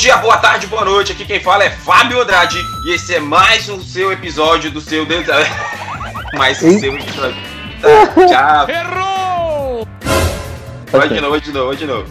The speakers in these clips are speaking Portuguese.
dia, boa tarde, boa noite. Aqui quem fala é Fábio Andrade e esse é mais um seu episódio do seu Deus. mais um seu episódio. Tá, tchau. Errou! Vai de novo, vai de novo, vai de novo.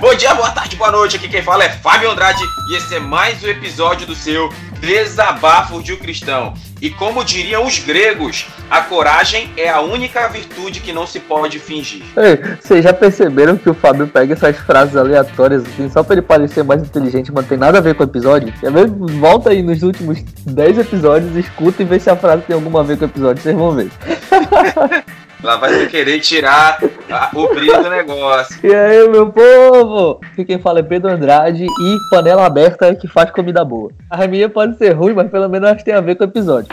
Bom dia, boa tarde, boa noite. Aqui quem fala é Fábio Andrade e esse é mais um episódio do seu Desabafo de um Cristão. E como diriam os gregos, a coragem é a única virtude que não se pode fingir. Ei, vocês já perceberam que o Fábio pega essas frases aleatórias assim, só pra ele parecer mais inteligente, mas não tem nada a ver com o episódio? Quer ver? Volta aí nos últimos 10 episódios, escuta e vê se a frase tem alguma a ver com o episódio, vocês vão ver. Ela vai querer tirar a, o brilho do negócio. E aí, meu povo? Aqui quem fala é Pedro Andrade e panela aberta que faz comida boa. A minha pode ser ruim, mas pelo menos acho que tem a ver com o episódio.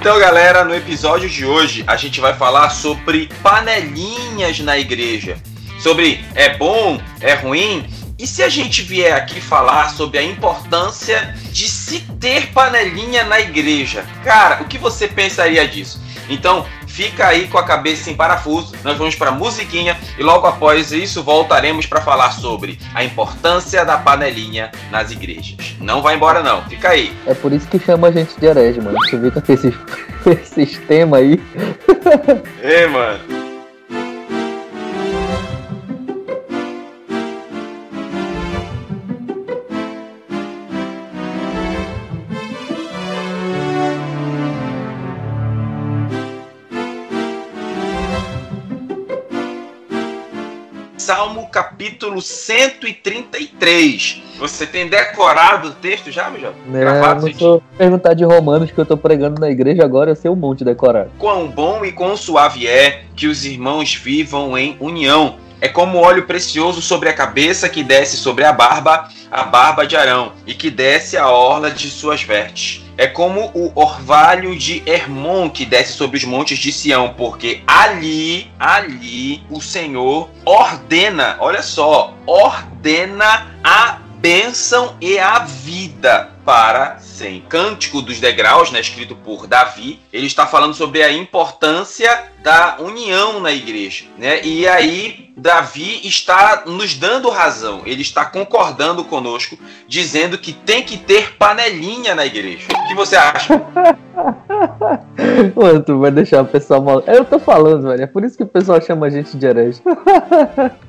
Então, galera, no episódio de hoje a gente vai falar sobre panelinhas na igreja. Sobre é bom, é ruim. E se a gente vier aqui falar sobre a importância de se ter panelinha na igreja? Cara, o que você pensaria disso? Então, fica aí com a cabeça em parafuso. Nós vamos para musiquinha e logo após isso voltaremos para falar sobre a importância da panelinha nas igrejas. Não vai embora não, fica aí. É por isso que chama a gente de herege, mano. Você viu com esse, esse tema aí. É, mano. Salmo capítulo 133. Você tem decorado o texto já, meu jovem? É, Gravado, não sou perguntar de Romanos que eu tô pregando na igreja agora, eu sei um monte decorado. Quão bom e quão suave é que os irmãos vivam em união. É como óleo precioso sobre a cabeça que desce sobre a barba, a barba de Arão, e que desce a orla de suas vestes é como o orvalho de Hermon que desce sobre os montes de Sião, porque ali, ali, o Senhor ordena, olha só, ordena a bênção e a vida para sem Cântico dos Degraus, né, escrito por Davi, ele está falando sobre a importância da união na igreja, né? E aí Davi está nos dando razão, ele está concordando conosco, dizendo que tem que ter panelinha na igreja. O que você acha? Mano, tu vai deixar o pessoal mal. Eu tô falando, velho. É por isso que o pessoal chama a gente de herege.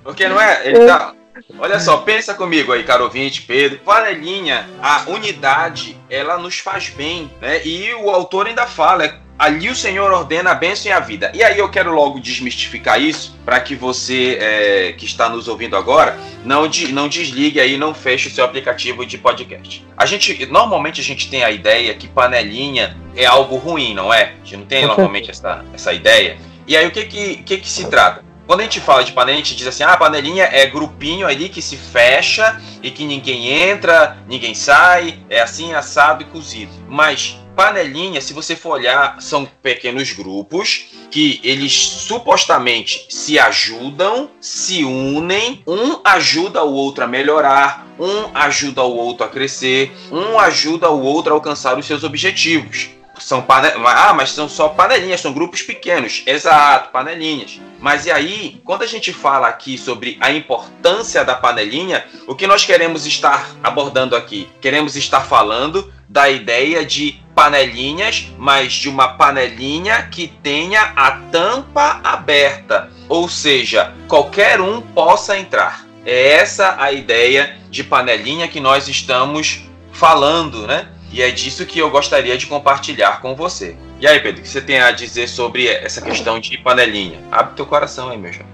Porque não é? Ele tá. Olha só, pensa comigo aí, caro ouvinte, Pedro. Panelinha, a unidade, ela nos faz bem, né? E o autor ainda fala, ali o Senhor ordena a bênção e a vida. E aí eu quero logo desmistificar isso, para que você é, que está nos ouvindo agora, não, de, não desligue aí, não feche o seu aplicativo de podcast. A gente, normalmente a gente tem a ideia que panelinha é algo ruim, não é? A gente não tem normalmente essa, essa ideia. E aí o que que, que, que se trata? Quando a gente fala de panelinha, a gente diz assim: ah, panelinha é grupinho ali que se fecha e que ninguém entra, ninguém sai, é assim, assado e cozido. Mas panelinha, se você for olhar, são pequenos grupos que eles supostamente se ajudam, se unem, um ajuda o outro a melhorar, um ajuda o outro a crescer, um ajuda o outro a alcançar os seus objetivos. São pane... Ah, mas são só panelinhas, são grupos pequenos. Exato, panelinhas. Mas e aí, quando a gente fala aqui sobre a importância da panelinha, o que nós queremos estar abordando aqui? Queremos estar falando da ideia de panelinhas, mas de uma panelinha que tenha a tampa aberta, ou seja, qualquer um possa entrar. É essa a ideia de panelinha que nós estamos falando, né? E é disso que eu gostaria de compartilhar com você. E aí, Pedro, o que você tem a dizer sobre essa questão de panelinha? Abre teu coração aí, meu jovem.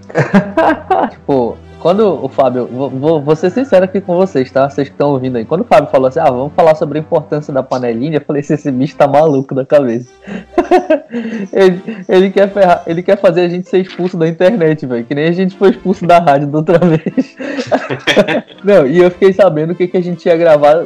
tipo, quando o Fábio, vou, vou, ser sincero aqui com vocês, tá? Vocês que estão ouvindo aí. Quando o Fábio falou assim, ah, vamos falar sobre a importância da panelinha, eu falei assim, esse bicho tá maluco da cabeça. ele, ele, quer ferrar, ele quer fazer a gente ser expulso da internet, velho. Que nem a gente foi expulso da rádio da outra vez. Não, e eu fiquei sabendo o que, que a gente ia gravar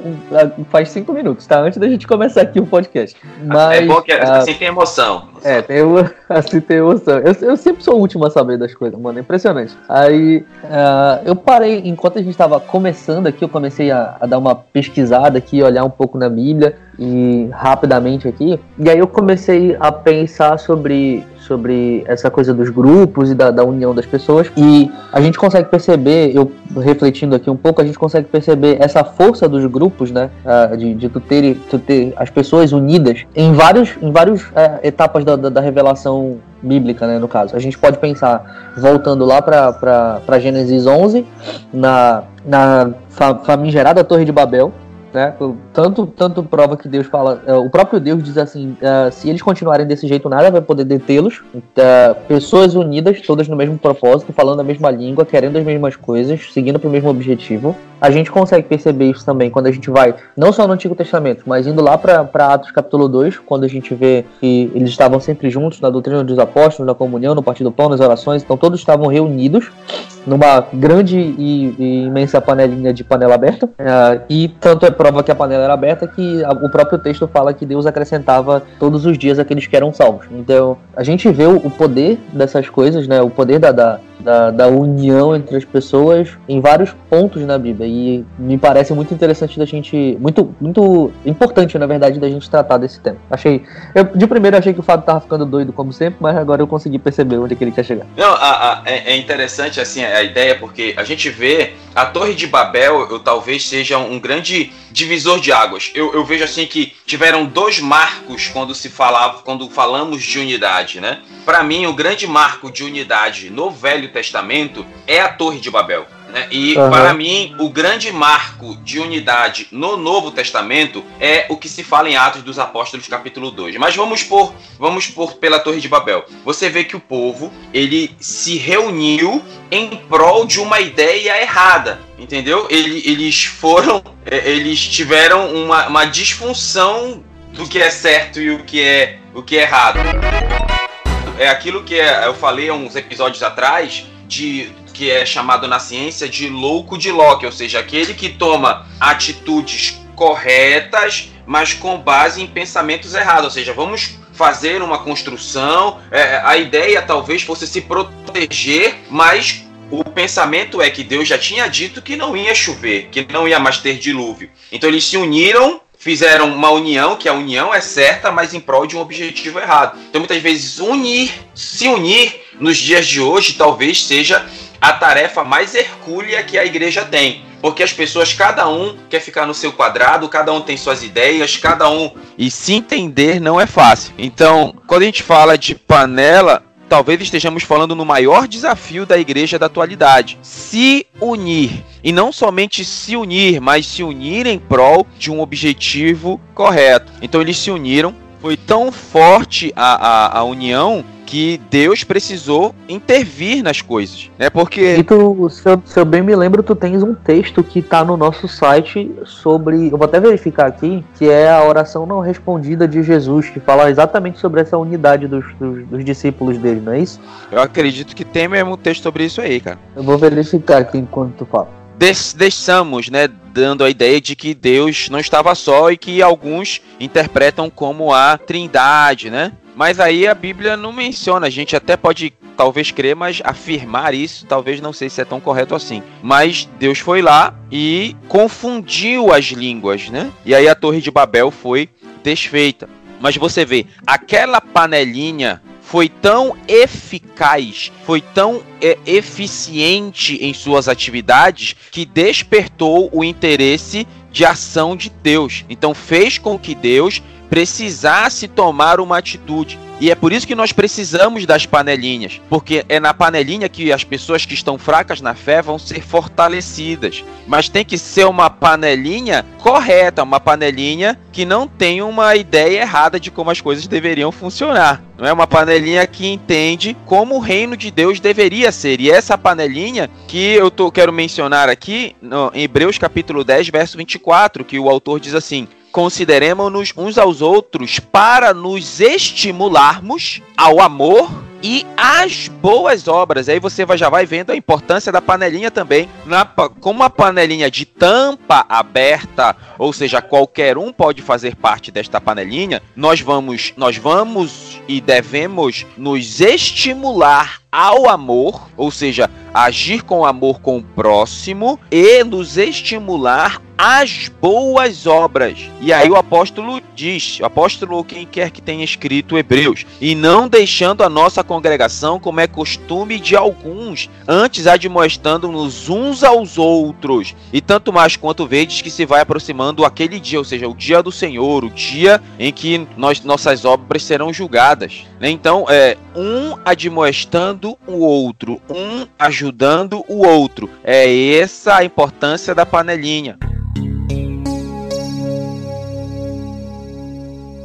faz cinco minutos, tá? Antes da gente começar aqui o podcast. Mas, é bom que assim tem emoção. É, tem, assim tem emoção. Eu, eu sempre sou o último a saber das coisas, mano. É impressionante. Aí. Uh, eu parei, enquanto a gente estava começando aqui, eu comecei a, a, dar uma pesquisada aqui, olhar um pouco na Bíblia. E rapidamente aqui. E aí eu comecei a pensar sobre sobre essa coisa dos grupos e da, da, união das pessoas. E a gente consegue perceber, eu refletindo aqui um pouco, a gente consegue perceber essa força dos grupos, né? De, de tu, ter, tu ter as pessoas unidas em vários, em vários uh, etapas da, da, da, revelação bíblica, né? No caso, a gente pode pensar, voltando lá para Gênesis 11, na, na famigerada Torre de Babel, né? Tanto, tanto prova que Deus fala, uh, o próprio Deus diz assim: uh, se eles continuarem desse jeito, nada vai poder detê-los. Uh, pessoas unidas, todas no mesmo propósito, falando a mesma língua, querendo as mesmas coisas, seguindo para o mesmo objetivo. A gente consegue perceber isso também quando a gente vai, não só no Antigo Testamento, mas indo lá para Atos capítulo 2, quando a gente vê que eles estavam sempre juntos na doutrina dos apóstolos, na comunhão, no partido do pão, nas orações, então todos estavam reunidos numa grande e, e imensa panelinha de panela aberta. Uh, e tanto é prova que a panela era aberta que a, o próprio texto fala que Deus acrescentava todos os dias aqueles que eram salvos. Então a gente vê o, o poder dessas coisas, né? O poder da, da da, da, união entre as pessoas em vários pontos na Bíblia. E me parece muito interessante da gente. Muito, muito importante, na verdade, da gente tratar desse tema. Achei. Eu, de primeiro achei que o Fábio tava ficando doido, como sempre, mas agora eu consegui perceber onde é que ele quer chegar. Não, a, a, é, é, interessante assim a ideia, porque a gente vê a Torre de Babel, eu, talvez seja um grande divisor de águas. Eu, eu vejo assim que tiveram dois marcos quando se falava, quando falamos de unidade, né? Para mim, o grande marco de unidade no Velho Testamento é a Torre de Babel. Né? E uhum. para mim, o grande marco de unidade no Novo Testamento é o que se fala em Atos dos Apóstolos, capítulo 2. Mas vamos por, vamos por pela Torre de Babel. Você vê que o povo ele se reuniu em prol de uma ideia errada. Entendeu? Ele, eles foram. É, eles tiveram uma, uma disfunção do que é certo e o que é, o que é errado. É aquilo que é, eu falei há uns episódios atrás de que é chamado na ciência de louco de Locke, ou seja, aquele que toma atitudes corretas, mas com base em pensamentos errados, ou seja, vamos fazer uma construção, é, a ideia talvez fosse se proteger, mas o pensamento é que Deus já tinha dito que não ia chover, que não ia mais ter dilúvio. Então eles se uniram fizeram uma união, que a união é certa, mas em prol de um objetivo errado. Então, muitas vezes, unir, se unir nos dias de hoje, talvez seja a tarefa mais hercúlea que a igreja tem. Porque as pessoas, cada um quer ficar no seu quadrado, cada um tem suas ideias, cada um. E se entender não é fácil. Então, quando a gente fala de panela, talvez estejamos falando no maior desafio da igreja da atualidade: se unir. E não somente se unir, mas se unir em prol de um objetivo correto. Então eles se uniram. Foi tão forte a, a, a união que Deus precisou intervir nas coisas, né? Porque e tu, se eu, se eu, bem me lembro, tu tens um texto que tá no nosso site sobre, eu vou até verificar aqui, que é a oração não respondida de Jesus, que fala exatamente sobre essa unidade dos, dos, dos discípulos dele, não é isso? Eu acredito que tem mesmo um texto sobre isso aí, cara. Eu vou verificar aqui enquanto tu fala deixamos, né, dando a ideia de que Deus não estava só e que alguns interpretam como a Trindade, né? Mas aí a Bíblia não menciona, a gente até pode talvez crer, mas afirmar isso talvez não sei se é tão correto assim. Mas Deus foi lá e confundiu as línguas, né? E aí a Torre de Babel foi desfeita. Mas você vê, aquela panelinha foi tão eficaz, foi tão é, eficiente em suas atividades que despertou o interesse de ação de Deus. Então fez com que Deus precisasse tomar uma atitude. E é por isso que nós precisamos das panelinhas, porque é na panelinha que as pessoas que estão fracas na fé vão ser fortalecidas. Mas tem que ser uma panelinha correta, uma panelinha que não tem uma ideia errada de como as coisas deveriam funcionar. Não é uma panelinha que entende como o reino de Deus deveria ser. E essa panelinha que eu tô, quero mencionar aqui, no, em Hebreus capítulo 10, verso 24, que o autor diz assim: consideremos-nos uns aos outros para nos estimularmos ao amor e às boas obras. Aí você já vai vendo a importância da panelinha também. Na, como a panelinha de tampa aberta, ou seja, qualquer um pode fazer parte desta panelinha, nós vamos, nós vamos e devemos nos estimular ao amor, ou seja, agir com amor com o próximo e nos estimular às boas obras. E aí o apóstolo diz, o apóstolo quem quer que tenha escrito Hebreus, e não deixando a nossa congregação como é costume de alguns, antes admoestando-nos uns aos outros, e tanto mais quanto vedes que se vai aproximando aquele dia, ou seja, o dia do Senhor, o dia em que nós, nossas obras serão julgadas. Né? Então, é um admoestando o outro, um ajudando o outro. É essa a importância da panelinha.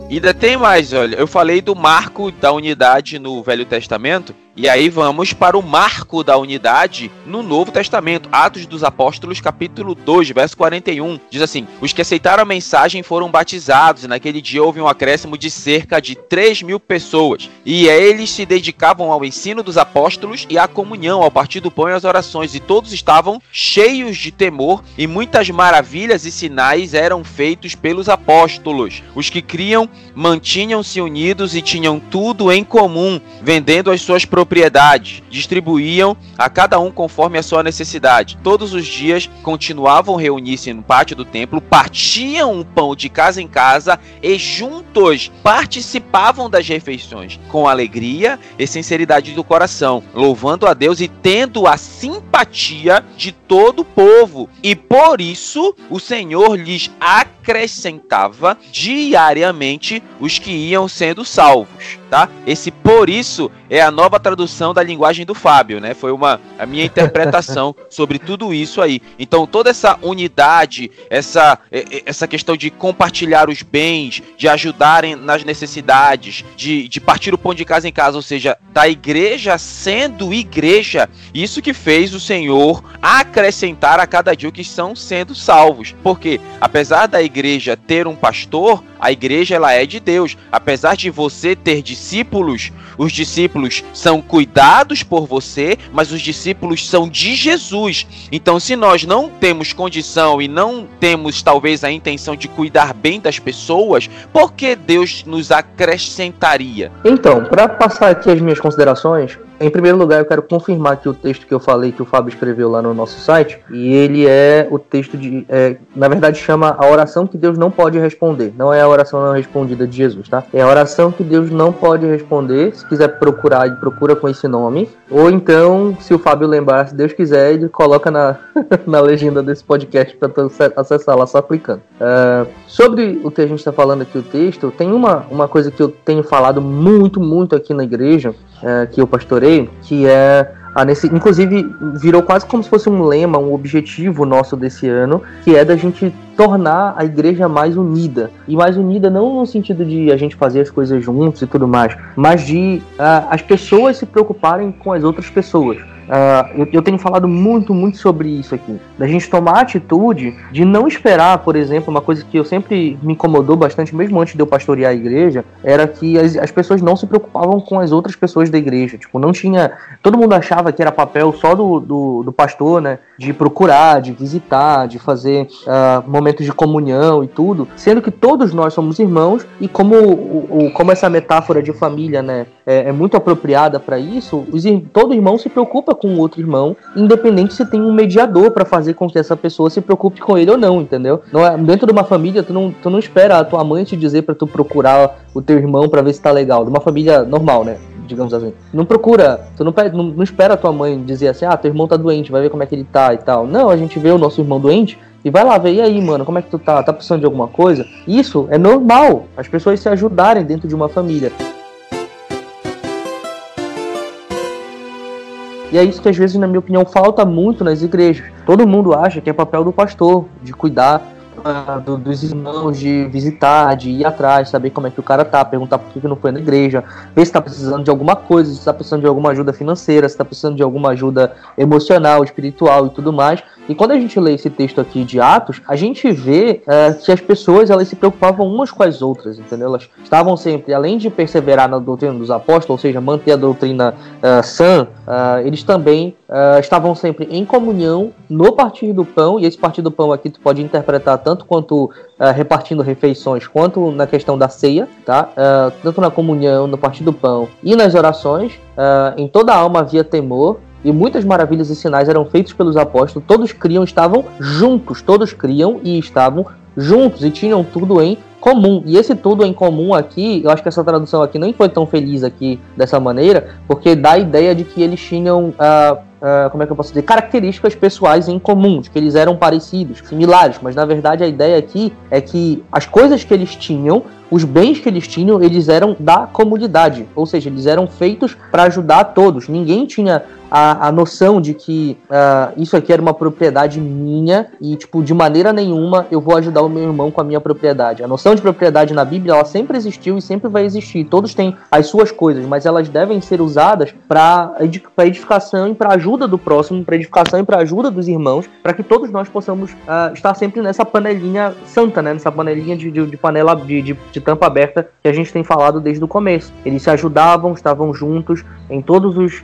E ainda tem mais, olha, eu falei do marco da unidade no Velho Testamento, e aí vamos para o marco da unidade no Novo Testamento, Atos dos Apóstolos, capítulo 2, verso 41. Diz assim: Os que aceitaram a mensagem foram batizados, e naquele dia houve um acréscimo de cerca de 3 mil pessoas. E eles se dedicavam ao ensino dos apóstolos e à comunhão, ao partir do pão e às orações, e todos estavam cheios de temor, e muitas maravilhas e sinais eram feitos pelos apóstolos. Os que criam mantinham-se unidos e tinham tudo em comum, vendendo as suas propriedades propriedade, distribuíam a cada um conforme a sua necessidade. Todos os dias continuavam reunir-se no pátio do templo, partiam o pão de casa em casa e juntos participavam das refeições com alegria e sinceridade do coração, louvando a Deus e tendo a simpatia de todo o povo. E por isso o Senhor lhes acrescentava diariamente os que iam sendo salvos tá? Esse por isso é a nova tradução da linguagem do Fábio, né? Foi uma a minha interpretação sobre tudo isso aí. Então toda essa unidade, essa essa questão de compartilhar os bens, de ajudarem nas necessidades, de, de partir o pão de casa em casa, ou seja, da igreja sendo igreja, isso que fez o Senhor acrescentar a cada dia o que estão sendo salvos. Porque apesar da igreja ter um pastor, a igreja ela é de Deus. Apesar de você ter discípulos, os discípulos são cuidados por você, mas os discípulos são de Jesus. Então, se nós não temos condição e não temos talvez a intenção de cuidar bem das pessoas, por que Deus nos acrescentaria? Então, para passar aqui as minhas considerações, em primeiro lugar, eu quero confirmar que o texto que eu falei que o Fábio escreveu lá no nosso site, e ele é o texto de. É, na verdade, chama a oração que Deus não pode responder. Não é a oração não respondida de Jesus, tá? É a oração que Deus não pode responder. Se quiser procurar, ele procura com esse nome. Ou então, se o Fábio lembrar, se Deus quiser, ele coloca na, na legenda desse podcast para acessar lá só clicando. Uh, sobre o que a gente está falando aqui, o texto, tem uma, uma coisa que eu tenho falado muito, muito aqui na igreja, uh, que eu pastorei, que é a nesse, inclusive virou quase como se fosse um lema, um objetivo nosso desse ano, que é da gente tornar a igreja mais unida. E mais unida não no sentido de a gente fazer as coisas juntos e tudo mais, mas de uh, as pessoas se preocuparem com as outras pessoas. Uh, eu, eu, tenho falado muito, muito sobre isso aqui. Da gente tomar atitude de não esperar, por exemplo, uma coisa que eu sempre me incomodou bastante, mesmo antes de eu pastorear a igreja, era que as, as pessoas não se preocupavam com as outras pessoas da igreja. Tipo, não tinha. Todo mundo achava que era papel só do, do, do pastor, né? De procurar, de visitar, de fazer uh, momentos de comunhão e tudo. Sendo que todos nós somos irmãos e como, o, o como essa metáfora de família, né? É, é muito apropriada para isso, os, todo irmão se preocupa com outro irmão, independente se tem um mediador para fazer com que essa pessoa se preocupe com ele ou não, entendeu? Não é, dentro de uma família, tu não, tu não espera a tua mãe te dizer para tu procurar o teu irmão para ver se tá legal. De uma família normal, né? digamos assim. Não procura, tu não, não, não, espera a tua mãe dizer assim, ah, teu irmão tá doente, vai ver como é que ele tá e tal. Não, a gente vê o nosso irmão doente e vai lá ver, e aí, mano, como é que tu tá? Tá precisando de alguma coisa? Isso é normal, as pessoas se ajudarem dentro de uma família. E é isso que às vezes, na minha opinião, falta muito nas igrejas. Todo mundo acha que é papel do pastor de cuidar do, dos irmãos, de visitar, de ir atrás, saber como é que o cara tá, perguntar por que, que não foi na igreja, ver se tá precisando de alguma coisa, se tá precisando de alguma ajuda financeira, se tá precisando de alguma ajuda emocional, espiritual e tudo mais. E quando a gente lê esse texto aqui de Atos, a gente vê uh, que as pessoas elas se preocupavam umas com as outras, entendeu? Elas estavam sempre, além de perseverar na doutrina dos apóstolos, ou seja, manter a doutrina uh, sã, uh, eles também estavam sempre em comunhão no partir do pão, e esse partir do pão aqui tu pode interpretar tanto tanto quanto uh, repartindo refeições, quanto na questão da ceia, tá? Uh, tanto na comunhão, no partir do pão e nas orações. Uh, em toda a alma havia temor, e muitas maravilhas e sinais eram feitos pelos apóstolos. Todos criam, estavam juntos, todos criam e estavam juntos e tinham tudo em comum. E esse tudo em comum aqui, eu acho que essa tradução aqui nem foi tão feliz aqui dessa maneira, porque dá a ideia de que eles tinham. Uh, Uh, como é que eu posso dizer, características pessoais em comum, de que eles eram parecidos, similares, mas na verdade a ideia aqui é que as coisas que eles tinham, os bens que eles tinham, eles eram da comunidade, ou seja, eles eram feitos para ajudar todos. Ninguém tinha a, a noção de que uh, isso aqui era uma propriedade minha e, tipo, de maneira nenhuma eu vou ajudar o meu irmão com a minha propriedade. A noção de propriedade na Bíblia, ela sempre existiu e sempre vai existir. Todos têm as suas coisas, mas elas devem ser usadas para edificação e para ajuda do próximo, para edificação e para ajuda dos irmãos, para que todos nós possamos uh, estar sempre nessa panelinha santa, né? Nessa panelinha de, de, de panela de, de, de tampa aberta que a gente tem falado desde o começo. Eles se ajudavam, estavam juntos em todas uh,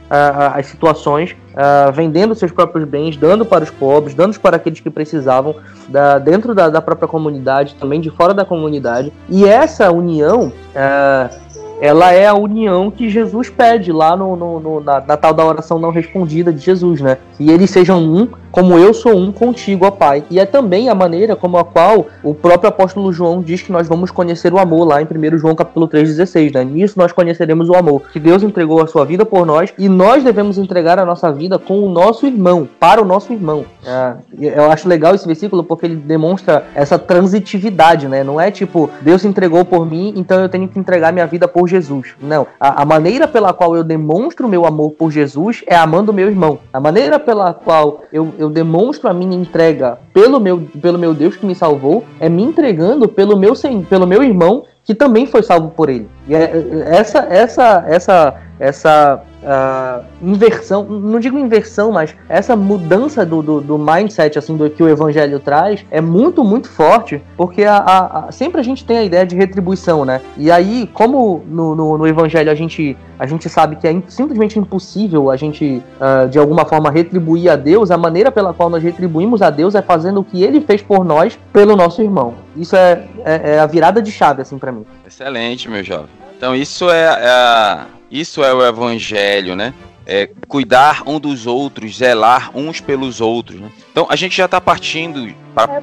as situações situações, uh, vendendo seus próprios bens, dando para os pobres, dando para aqueles que precisavam, da, dentro da, da, própria comunidade, também de fora da comunidade. E essa união, uh, ela é a união que Jesus pede lá no, no, no na, na, tal da oração não respondida de Jesus, né? Que eles sejam um como eu sou um contigo, ó Pai. E é também a maneira como a qual o próprio apóstolo João diz que nós vamos conhecer o amor lá em 1 João capítulo 3,16, né? Nisso nós conheceremos o amor, que Deus entregou a sua vida por nós e nós devemos entregar a nossa vida com o nosso irmão, para o nosso irmão. É, eu acho legal esse versículo porque ele demonstra essa transitividade, né? Não é tipo, Deus entregou por mim, então eu tenho que entregar minha vida por Jesus. Não. A, a maneira pela qual eu demonstro meu amor por Jesus é amando meu irmão. A maneira pela qual eu, eu demonstro a minha entrega pelo meu, pelo meu Deus que me salvou, é me entregando pelo meu, pelo meu irmão que também foi salvo por ele. E é, é essa, essa, essa, essa uh, inversão, não digo inversão, mas essa mudança do, do, do, mindset assim do que o evangelho traz é muito, muito forte, porque a, a, a, sempre a gente tem a ideia de retribuição, né? E aí, como no, no, no evangelho a gente, a gente sabe que é simplesmente impossível a gente, uh, de alguma forma, retribuir a Deus, a maneira pela qual nós retribuímos a Deus é fazendo o que ele fez por nós pelo nosso irmão. Isso é, é, é a virada de chave, assim, para mim. Excelente, meu jovem. Então, isso é, é a isso é o evangelho, né? É cuidar um dos outros, zelar uns pelos outros. Né? Então a gente já está partindo para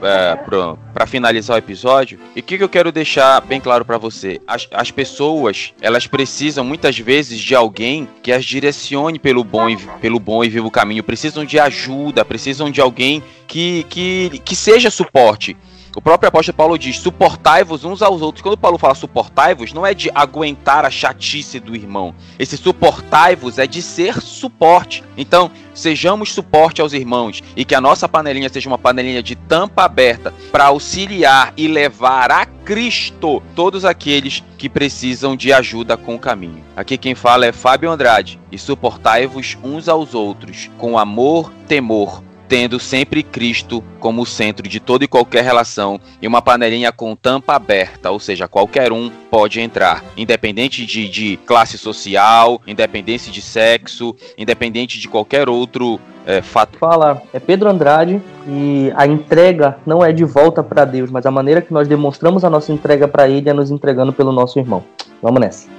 é, finalizar o episódio. E o que, que, eu quero deixar bem claro para você? As, as pessoas elas precisam muitas vezes de alguém que as direcione pelo bom e, pelo bom e vivo caminho. Precisam de ajuda, precisam de alguém que, que, que seja suporte. O próprio apóstolo Paulo diz: suportai-vos uns aos outros. Quando Paulo fala suportai-vos, não é de aguentar a chatice do irmão. Esse suportai-vos é de ser suporte. Então, sejamos suporte aos irmãos e que a nossa panelinha seja uma panelinha de tampa aberta para auxiliar e levar a Cristo todos aqueles que precisam de ajuda com o caminho. Aqui quem fala é Fábio Andrade e suportai-vos uns aos outros com amor, temor tendo sempre Cristo como centro de toda e qualquer relação e uma panelinha com tampa aberta, ou seja, qualquer um pode entrar, independente de, de classe social, independente de sexo, independente de qualquer outro é, fato. Fala, é Pedro Andrade e a entrega não é de volta para Deus, mas a maneira que nós demonstramos a nossa entrega para Ele é nos entregando pelo nosso irmão. Vamos nessa.